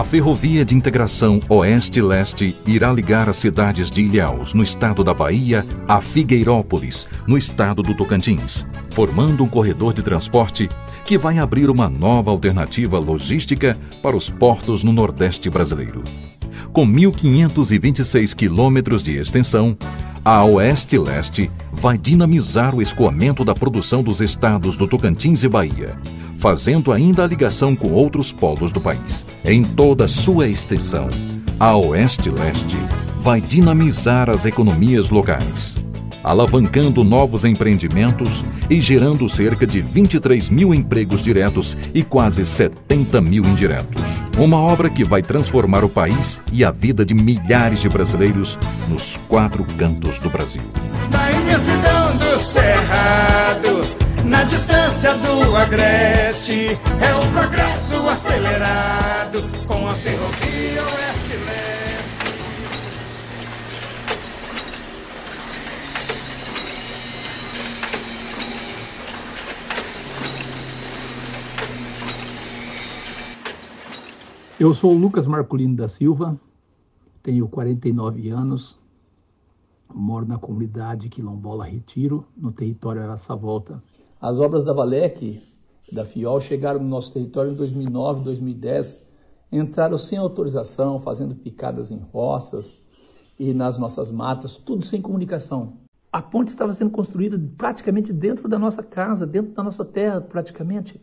A Ferrovia de Integração Oeste-Leste irá ligar as cidades de Ilhéus, no estado da Bahia, a Figueirópolis, no estado do Tocantins, formando um corredor de transporte que vai abrir uma nova alternativa logística para os portos no Nordeste brasileiro. Com 1.526 quilômetros de extensão, a Oeste-Leste vai dinamizar o escoamento da produção dos estados do Tocantins e Bahia, fazendo ainda a ligação com outros polos do país. Em toda sua extensão, a Oeste-Leste vai dinamizar as economias locais, alavancando novos empreendimentos e gerando cerca de 23 mil empregos diretos e quase 70 mil indiretos. Uma obra que vai transformar o país e a vida de milhares de brasileiros nos quatro cantos do Brasil. Na imensidão do cerrado, na distância do agreste, é o progresso acelerado com a ferrovia oeste-leste. Eu sou o Lucas Marcolino da Silva, tenho 49 anos, moro na comunidade Quilombola Retiro, no território Araçavolta. As obras da Valec, da FIOL, chegaram no nosso território em 2009, 2010, entraram sem autorização, fazendo picadas em roças e nas nossas matas, tudo sem comunicação. A ponte estava sendo construída praticamente dentro da nossa casa, dentro da nossa terra, praticamente.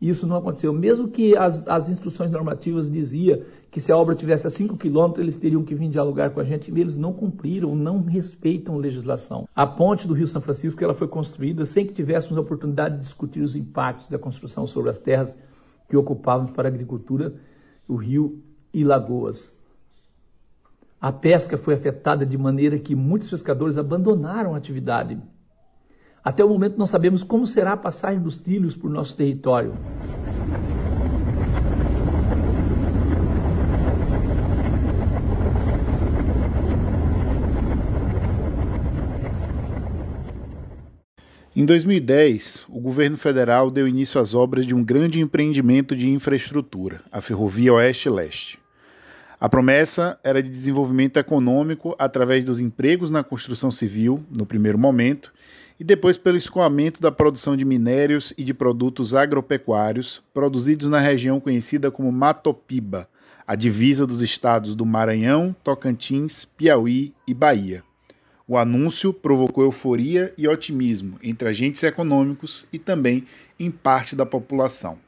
Isso não aconteceu. Mesmo que as, as instruções normativas dizia que se a obra tivesse a 5 quilômetros, eles teriam que vir dialogar com a gente, e eles não cumpriram, não respeitam a legislação. A ponte do Rio São Francisco ela foi construída sem que tivéssemos a oportunidade de discutir os impactos da construção sobre as terras que ocupavam para a agricultura o rio e lagoas. A pesca foi afetada de maneira que muitos pescadores abandonaram a atividade até o momento não sabemos como será a passagem dos trilhos por nosso território. Em 2010, o governo federal deu início às obras de um grande empreendimento de infraestrutura, a Ferrovia Oeste-Leste. A promessa era de desenvolvimento econômico através dos empregos na construção civil, no primeiro momento, e depois pelo escoamento da produção de minérios e de produtos agropecuários produzidos na região conhecida como Matopiba, a divisa dos estados do Maranhão, Tocantins, Piauí e Bahia. O anúncio provocou euforia e otimismo entre agentes econômicos e também em parte da população.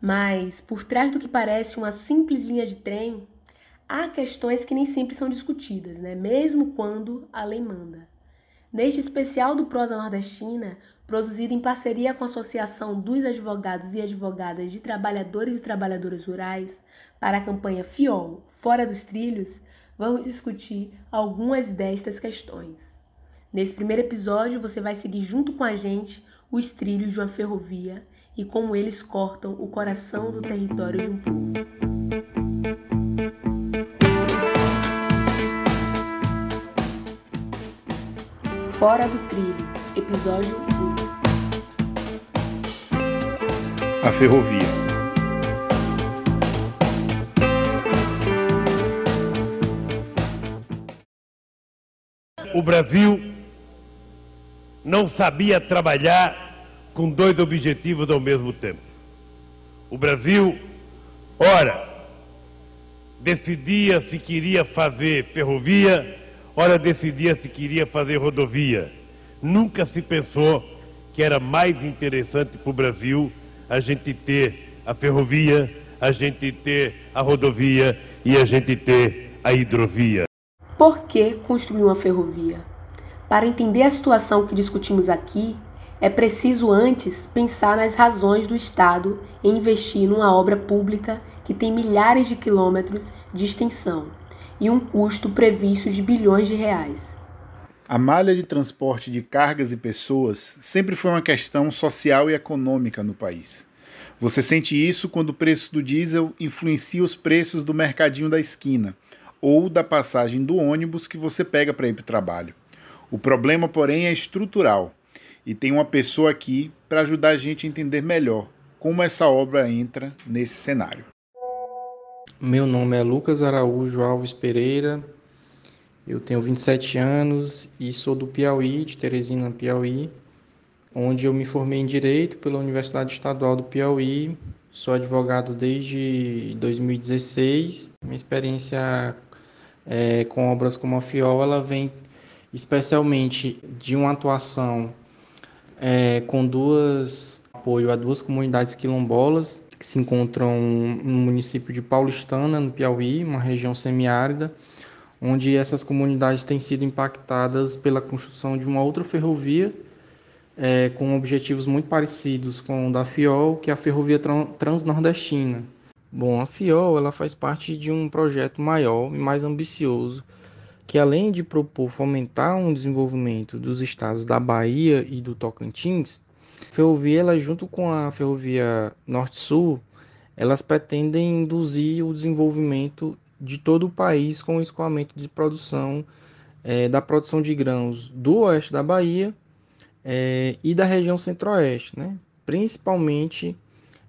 Mas, por trás do que parece uma simples linha de trem, há questões que nem sempre são discutidas, né? mesmo quando a lei manda. Neste especial do Prosa Nordestina, produzido em parceria com a Associação dos Advogados e Advogadas de Trabalhadores e Trabalhadoras Rurais, para a campanha FIOL Fora dos Trilhos, vamos discutir algumas destas questões. Nesse primeiro episódio, você vai seguir junto com a gente os trilhos de uma ferrovia e como eles cortam o coração do território de um povo. Fora do Trilho, episódio 1. A ferrovia. O Brasil não sabia trabalhar com dois objetivos ao mesmo tempo. O Brasil, ora, decidia se queria fazer ferrovia Ora, decidia se queria fazer rodovia. Nunca se pensou que era mais interessante para o Brasil a gente ter a ferrovia, a gente ter a rodovia e a gente ter a hidrovia. Por que construir uma ferrovia? Para entender a situação que discutimos aqui, é preciso antes pensar nas razões do Estado em investir numa obra pública que tem milhares de quilômetros de extensão e um custo previsto de bilhões de reais. A malha de transporte de cargas e pessoas sempre foi uma questão social e econômica no país. Você sente isso quando o preço do diesel influencia os preços do mercadinho da esquina ou da passagem do ônibus que você pega para ir para o trabalho. O problema, porém, é estrutural e tem uma pessoa aqui para ajudar a gente a entender melhor como essa obra entra nesse cenário. Meu nome é Lucas Araújo Alves Pereira, eu tenho 27 anos e sou do Piauí, de Teresina, Piauí, onde eu me formei em Direito pela Universidade Estadual do Piauí. Sou advogado desde 2016. Minha experiência é, com obras como a FIOL, ela vem especialmente de uma atuação é, com duas apoio a duas comunidades quilombolas que se encontram no município de Paulistana, no Piauí, uma região semiárida, onde essas comunidades têm sido impactadas pela construção de uma outra ferrovia é, com objetivos muito parecidos com o da FIOL, que é a Ferrovia Transnordestina. Bom, a FIOL ela faz parte de um projeto maior e mais ambicioso, que além de propor fomentar um desenvolvimento dos estados da Bahia e do Tocantins, a ferrovia, ela, junto com a Ferrovia Norte-Sul, elas pretendem induzir o desenvolvimento de todo o país com o escoamento de produção é, da produção de grãos do oeste da Bahia é, e da região centro-oeste, né? principalmente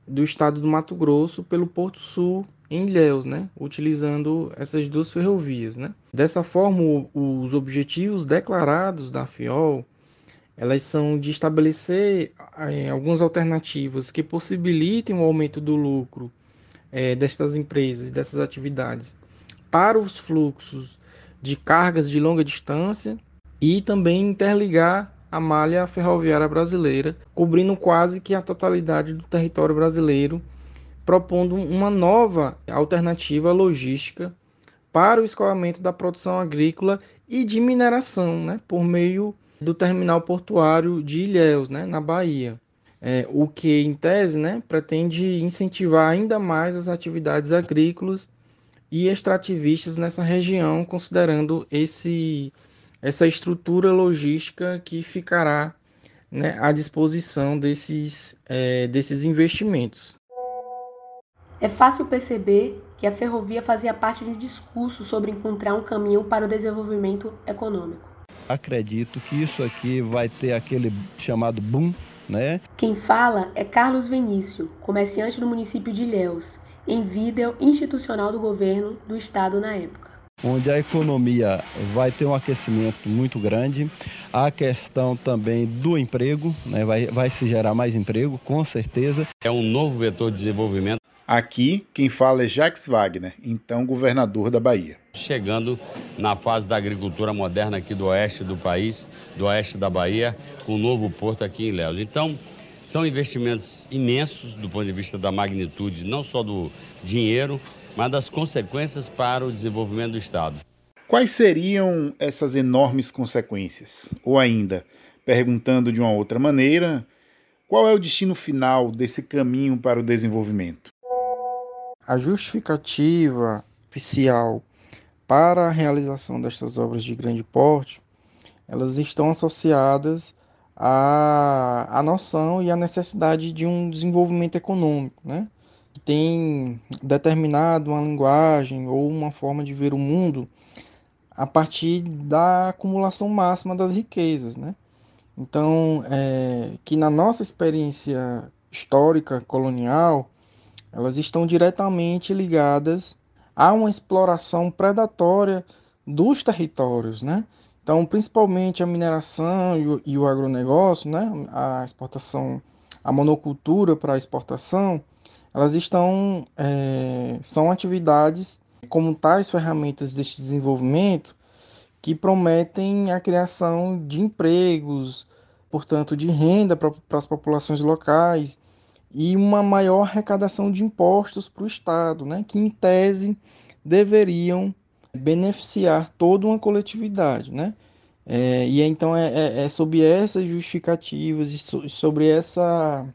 do estado do Mato Grosso pelo Porto Sul em Ilhéus, né? utilizando essas duas ferrovias. Né? Dessa forma, os objetivos declarados da FIOL elas são de estabelecer algumas alternativas que possibilitem o aumento do lucro é, destas empresas, dessas atividades, para os fluxos de cargas de longa distância e também interligar a malha ferroviária brasileira, cobrindo quase que a totalidade do território brasileiro, propondo uma nova alternativa logística para o escoamento da produção agrícola e de mineração, né, por meio do terminal portuário de Ilhéus, né, na Bahia é, o que, em tese, né, pretende incentivar ainda mais as atividades agrícolas e extrativistas nessa região, considerando esse, essa estrutura logística que ficará né, à disposição desses, é, desses investimentos. É fácil perceber que a ferrovia fazia parte de um discurso sobre encontrar um caminho para o desenvolvimento econômico. Acredito que isso aqui vai ter aquele chamado boom né? Quem fala é Carlos Venício, comerciante do município de Ilhéus, em vídeo institucional do governo do estado na época. Onde a economia vai ter um aquecimento muito grande, a questão também do emprego, né? vai, vai se gerar mais emprego, com certeza. É um novo vetor de desenvolvimento Aqui, quem fala é Jacques Wagner, então governador da Bahia. Chegando na fase da agricultura moderna aqui do oeste do país, do oeste da Bahia, com o um novo porto aqui em Léus. Então, são investimentos imensos do ponto de vista da magnitude, não só do dinheiro, mas das consequências para o desenvolvimento do Estado. Quais seriam essas enormes consequências? Ou ainda, perguntando de uma outra maneira, qual é o destino final desse caminho para o desenvolvimento? A justificativa oficial para a realização destas obras de grande porte, elas estão associadas à, à noção e à necessidade de um desenvolvimento econômico, né? que tem determinado uma linguagem ou uma forma de ver o mundo a partir da acumulação máxima das riquezas, né? Então, é, que na nossa experiência histórica colonial, elas estão diretamente ligadas a uma exploração predatória dos territórios, né? Então, principalmente a mineração e o, e o agronegócio, né? A exportação, a monocultura para exportação, elas estão é, são atividades como tais ferramentas deste desenvolvimento que prometem a criação de empregos, portanto, de renda para as populações locais e uma maior arrecadação de impostos para o Estado, né, que em tese deveriam beneficiar toda uma coletividade. Né? É, e então é, é, é sobre essas justificativas e sobre essa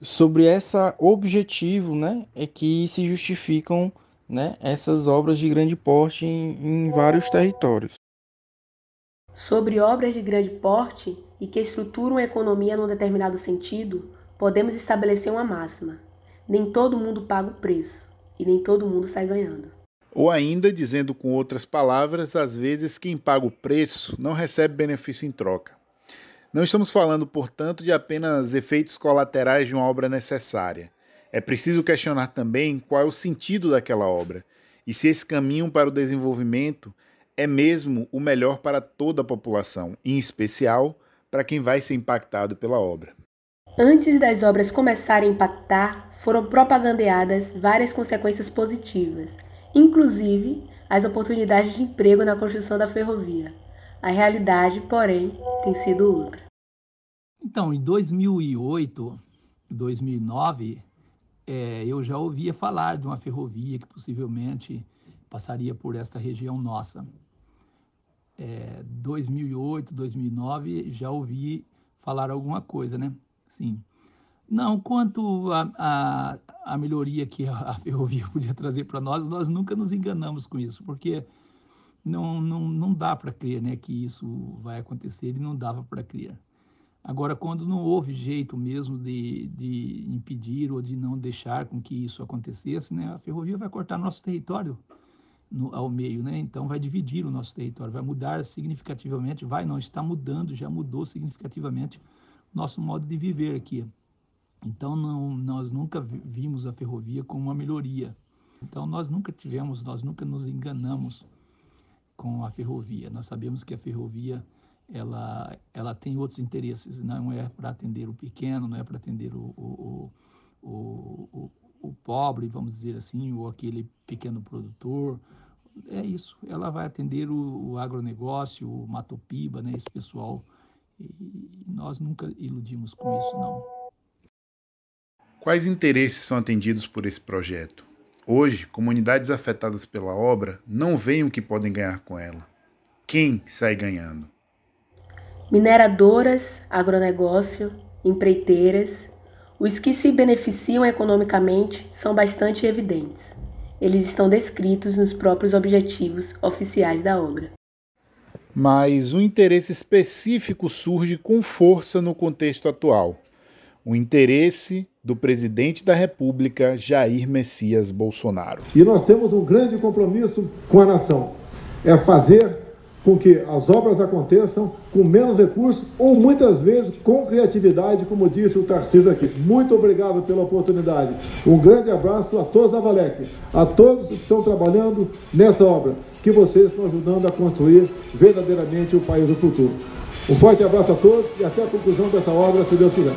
sobre essa objetivo né, é que se justificam né, essas obras de grande porte em, em vários territórios. Sobre obras de grande porte e que estruturam a economia num determinado sentido, podemos estabelecer uma máxima: nem todo mundo paga o preço e nem todo mundo sai ganhando. Ou ainda, dizendo com outras palavras, às vezes quem paga o preço não recebe benefício em troca. Não estamos falando, portanto, de apenas efeitos colaterais de uma obra necessária. É preciso questionar também qual é o sentido daquela obra e se esse caminho para o desenvolvimento é mesmo o melhor para toda a população, em especial para quem vai ser impactado pela obra. Antes das obras começarem a impactar, foram propagandeadas várias consequências positivas, inclusive as oportunidades de emprego na construção da ferrovia. A realidade, porém, tem sido outra. Então, em 2008, 2009, é, eu já ouvia falar de uma ferrovia que possivelmente passaria por esta região nossa. É, 2008, 2009, já ouvi falar alguma coisa, né? Sim. Não, quanto a, a, a melhoria que a, a ferrovia podia trazer para nós, nós nunca nos enganamos com isso, porque não, não, não dá para crer né, que isso vai acontecer e não dava para crer. Agora, quando não houve jeito mesmo de, de impedir ou de não deixar com que isso acontecesse, né, a ferrovia vai cortar nosso território no, ao meio, né? então vai dividir o nosso território, vai mudar significativamente, vai não, está mudando, já mudou significativamente nosso modo de viver aqui. Então, não, nós nunca vimos a ferrovia como uma melhoria. Então, nós nunca tivemos, nós nunca nos enganamos com a ferrovia. Nós sabemos que a ferrovia ela, ela tem outros interesses, não é para atender o pequeno, não é para atender o, o, o, o, o pobre, vamos dizer assim, ou aquele pequeno produtor. É isso, ela vai atender o, o agronegócio, o Matopiba, né, esse pessoal. E nós nunca iludimos com isso, não. Quais interesses são atendidos por esse projeto? Hoje, comunidades afetadas pela obra não veem o que podem ganhar com ela. Quem sai ganhando? Mineradoras, agronegócio, empreiteiras, os que se beneficiam economicamente são bastante evidentes. Eles estão descritos nos próprios objetivos oficiais da obra. Mas um interesse específico surge com força no contexto atual o interesse do presidente da República, Jair Messias Bolsonaro. E nós temos um grande compromisso com a nação: é fazer com que as obras aconteçam com menos recursos ou muitas vezes com criatividade, como disse o Tarcísio aqui. Muito obrigado pela oportunidade. Um grande abraço a todos da Valec, a todos que estão trabalhando nessa obra, que vocês estão ajudando a construir verdadeiramente o país do futuro. Um forte abraço a todos e até a conclusão dessa obra, se Deus quiser.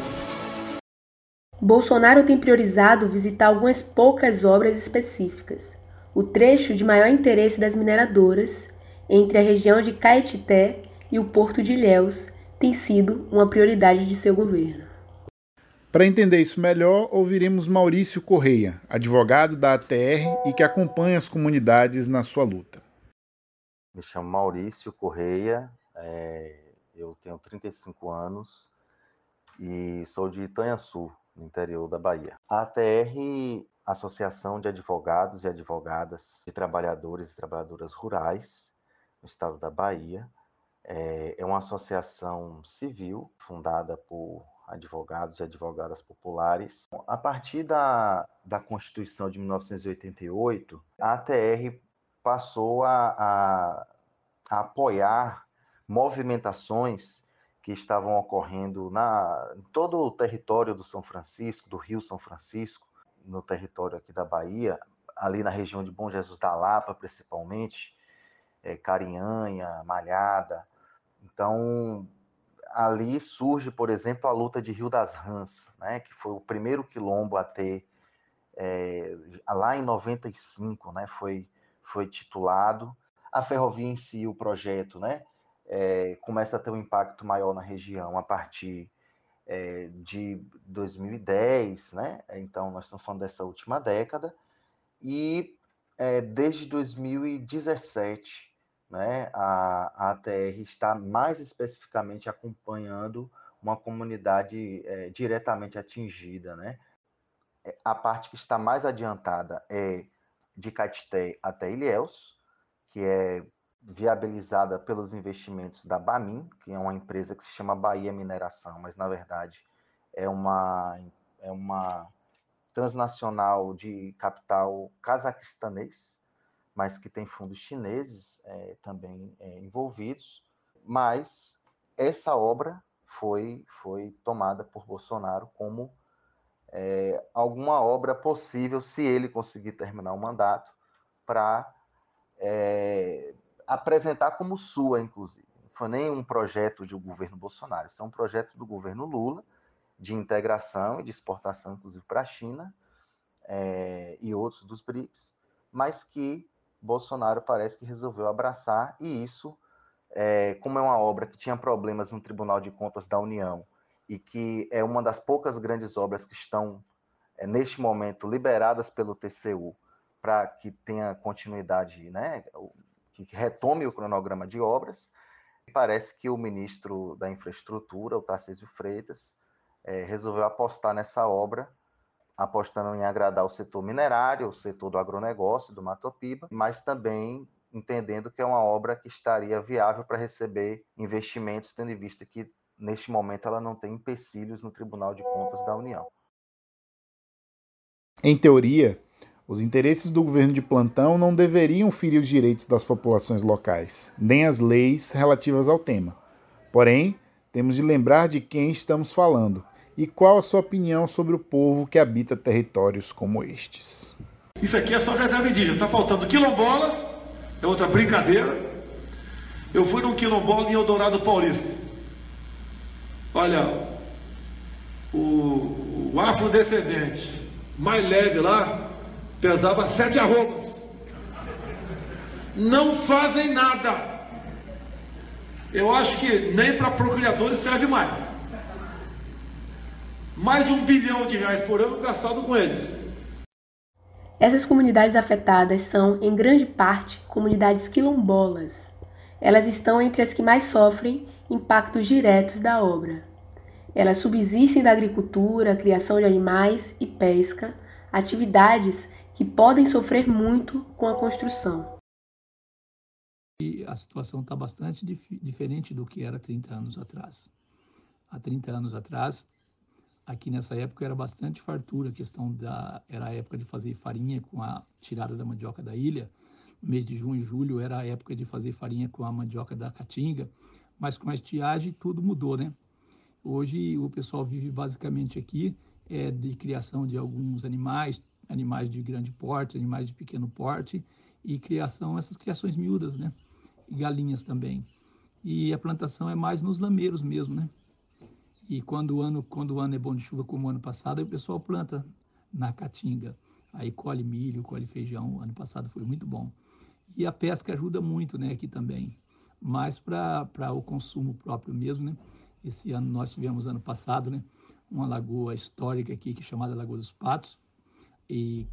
Bolsonaro tem priorizado visitar algumas poucas obras específicas. O trecho de maior interesse das mineradoras, entre a região de Caetité e o porto de Ilhéus, tem sido uma prioridade de seu governo. Para entender isso melhor, ouviremos Maurício Correia, advogado da ATR e que acompanha as comunidades na sua luta. Me chamo Maurício Correia, é, eu tenho 35 anos e sou de Itanhaçu, no interior da Bahia. A ATR, Associação de Advogados e Advogadas de Trabalhadores e Trabalhadoras Rurais, no estado da Bahia, é, é uma associação civil fundada por advogados e advogadas populares. A partir da, da Constituição de 1988, a ATR passou a, a, a apoiar movimentações que estavam ocorrendo na em todo o território do São Francisco, do Rio São Francisco, no território aqui da Bahia, ali na região de Bom Jesus da Lapa, principalmente, é, Carinhanha, Malhada. Então, ali surge, por exemplo, a luta de Rio das Rãs, né, que foi o primeiro quilombo a ter, é, lá em 95, né, foi, foi titulado. A ferrovia em si, o projeto, né, é, começa a ter um impacto maior na região a partir é, de 2010, né? Então, nós estamos falando dessa última década, e é, desde 2017, né, a, a ATR está mais especificamente acompanhando uma comunidade é, diretamente atingida, né? A parte que está mais adiantada é de Caeté até Ilhéus, que é viabilizada pelos investimentos da Bamin, que é uma empresa que se chama Bahia Mineração, mas na verdade é uma, é uma transnacional de capital cazaquistanês, mas que tem fundos chineses é, também é, envolvidos. Mas essa obra foi, foi tomada por Bolsonaro como é, alguma obra possível, se ele conseguir terminar o mandato, para apresentar como sua, inclusive. Não foi nem um projeto do governo Bolsonaro, isso é um projeto do governo Lula de integração e de exportação, inclusive, para a China e outros dos BRICS, mas que Bolsonaro parece que resolveu abraçar, e isso, é, como é uma obra que tinha problemas no Tribunal de Contas da União e que é uma das poucas grandes obras que estão, é, neste momento, liberadas pelo TCU para que tenha continuidade, né, que retome o cronograma de obras, parece que o ministro da Infraestrutura, o Tarcísio Freitas, é, resolveu apostar nessa obra, apostando em agradar o setor minerário, o setor do agronegócio, do Matopiba, mas também entendendo que é uma obra que estaria viável para receber investimentos, tendo em vista que, neste momento, ela não tem empecilhos no Tribunal de Contas da União. Em teoria, os interesses do governo de plantão não deveriam ferir os direitos das populações locais, nem as leis relativas ao tema. Porém, temos de lembrar de quem estamos falando e qual a sua opinião sobre o povo que habita territórios como estes. Isso aqui é só reserva indígena. Está faltando quilombolas, é outra brincadeira. Eu fui num quilombola em Eldorado Paulista. Olha, o, o afrodescendente mais leve lá pesava sete arrobas. Não fazem nada. Eu acho que nem para procriadores serve mais mais de um bilhão de reais por ano gastado com eles. Essas comunidades afetadas são, em grande parte, comunidades quilombolas. Elas estão entre as que mais sofrem impactos diretos da obra. Elas subsistem da agricultura, criação de animais e pesca, atividades que podem sofrer muito com a construção. E a situação está bastante dif diferente do que era 30 anos atrás. Há 30 anos atrás, aqui nessa época era bastante fartura, a questão da era a época de fazer farinha com a tirada da mandioca da ilha. No mês de junho e julho era a época de fazer farinha com a mandioca da caatinga, mas com a estiagem tudo mudou, né? Hoje o pessoal vive basicamente aqui é, de criação de alguns animais, animais de grande porte, animais de pequeno porte e criação essas criações miúdas, né? E galinhas também. E a plantação é mais nos lameiros mesmo, né? E quando o ano, quando o ano é bom de chuva, como o ano passado, o pessoal planta na caatinga. Aí colhe milho, colhe feijão. Ano passado foi muito bom. E a pesca ajuda muito, né, aqui também. Mas para o consumo próprio mesmo, né? Esse ano nós tivemos ano passado, né, uma lagoa histórica aqui que é chamada Lagoa dos Patos e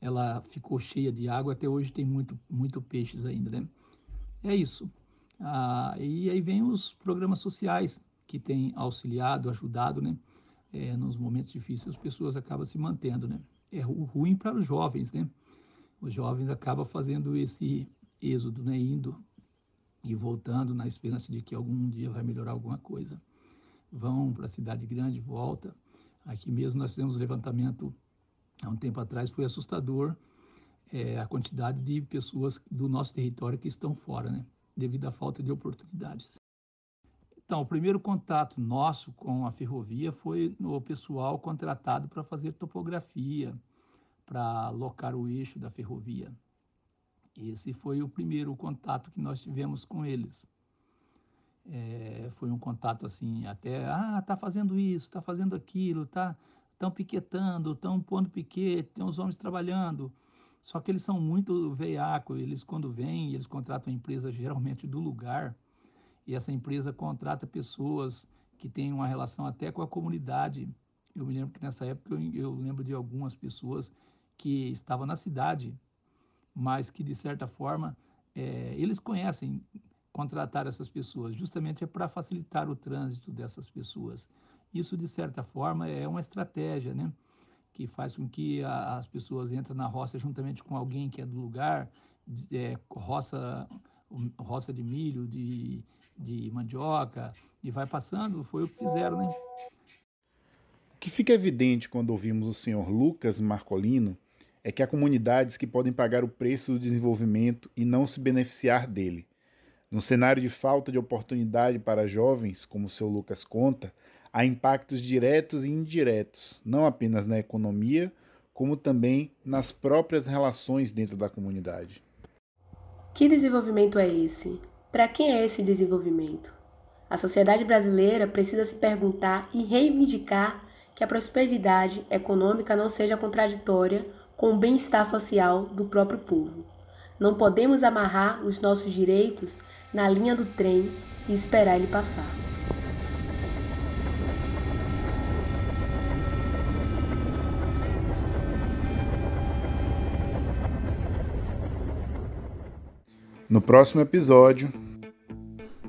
ela ficou cheia de água. Até hoje tem muito muito peixes ainda, né? É isso. Ah, e aí vem os programas sociais que tem auxiliado, ajudado, né? É, nos momentos difíceis as pessoas acabam se mantendo, né? É ruim para os jovens, né? Os jovens acabam fazendo esse êxodo, né? Indo e voltando na esperança de que algum dia vai melhorar alguma coisa. Vão para a cidade grande, volta. Aqui mesmo nós um levantamento há um tempo atrás, foi assustador é, a quantidade de pessoas do nosso território que estão fora, né? Devido à falta de oportunidades. Então, o primeiro contato nosso com a ferrovia foi o pessoal contratado para fazer topografia, para alocar o eixo da ferrovia. Esse foi o primeiro contato que nós tivemos com eles. É, foi um contato assim, até, ah, tá fazendo isso, tá fazendo aquilo, tá estão piquetando, estão pondo piquete, tem os homens trabalhando. Só que eles são muito veiacos, eles quando vêm, eles contratam a empresa geralmente do lugar, e essa empresa contrata pessoas que têm uma relação até com a comunidade. Eu me lembro que nessa época eu, eu lembro de algumas pessoas que estavam na cidade, mas que de certa forma é, eles conhecem contratar essas pessoas, justamente é para facilitar o trânsito dessas pessoas. Isso de certa forma é uma estratégia, né? Que faz com que a, as pessoas entrem na roça juntamente com alguém que é do lugar, é, roça, roça de milho, de de mandioca e vai passando, foi o que fizeram, né? O que fica evidente quando ouvimos o senhor Lucas Marcolino é que há comunidades que podem pagar o preço do desenvolvimento e não se beneficiar dele. No cenário de falta de oportunidade para jovens, como o seu Lucas conta, há impactos diretos e indiretos, não apenas na economia, como também nas próprias relações dentro da comunidade. Que desenvolvimento é esse? Para quem é esse desenvolvimento? A sociedade brasileira precisa se perguntar e reivindicar que a prosperidade econômica não seja contraditória com o bem-estar social do próprio povo. Não podemos amarrar os nossos direitos na linha do trem e esperar ele passar. No próximo episódio,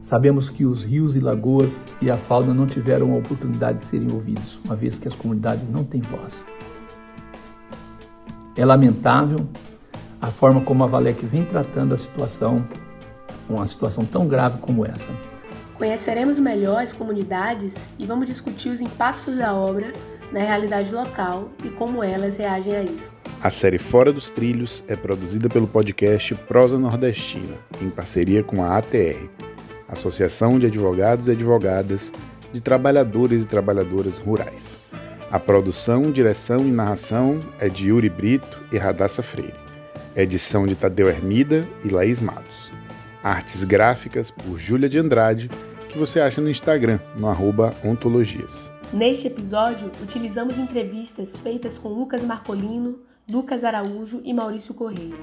Sabemos que os rios e lagoas e a fauna não tiveram a oportunidade de serem ouvidos, uma vez que as comunidades não têm voz. É lamentável a forma como a Valec vem tratando a situação, uma situação tão grave como essa. Conheceremos melhor as comunidades e vamos discutir os impactos da obra na realidade local e como elas reagem a isso. A série Fora dos Trilhos é produzida pelo podcast Prosa Nordestina, em parceria com a ATR, Associação de Advogados e Advogadas de Trabalhadores e Trabalhadoras Rurais. A produção, direção e narração é de Yuri Brito e Radassa Freire. Edição de Tadeu Hermida e Laís Matos. Artes gráficas por Júlia de Andrade, que você acha no Instagram, no ontologias. Neste episódio, utilizamos entrevistas feitas com Lucas Marcolino, Lucas Araújo e Maurício Correia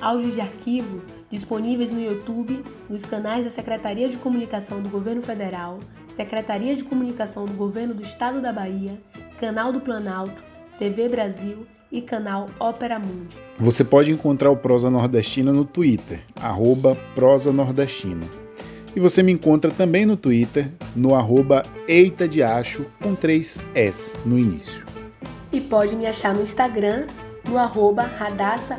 áudios de arquivo disponíveis no YouTube, nos canais da Secretaria de Comunicação do Governo Federal, Secretaria de Comunicação do Governo do Estado da Bahia, Canal do Planalto, TV Brasil e canal Ópera Mundi. Você pode encontrar o Prosa Nordestina no Twitter, arroba Prosa Nordestina. E você me encontra também no Twitter, no arroba Eita com três S no início. E pode me achar no Instagram, no arroba Radassa.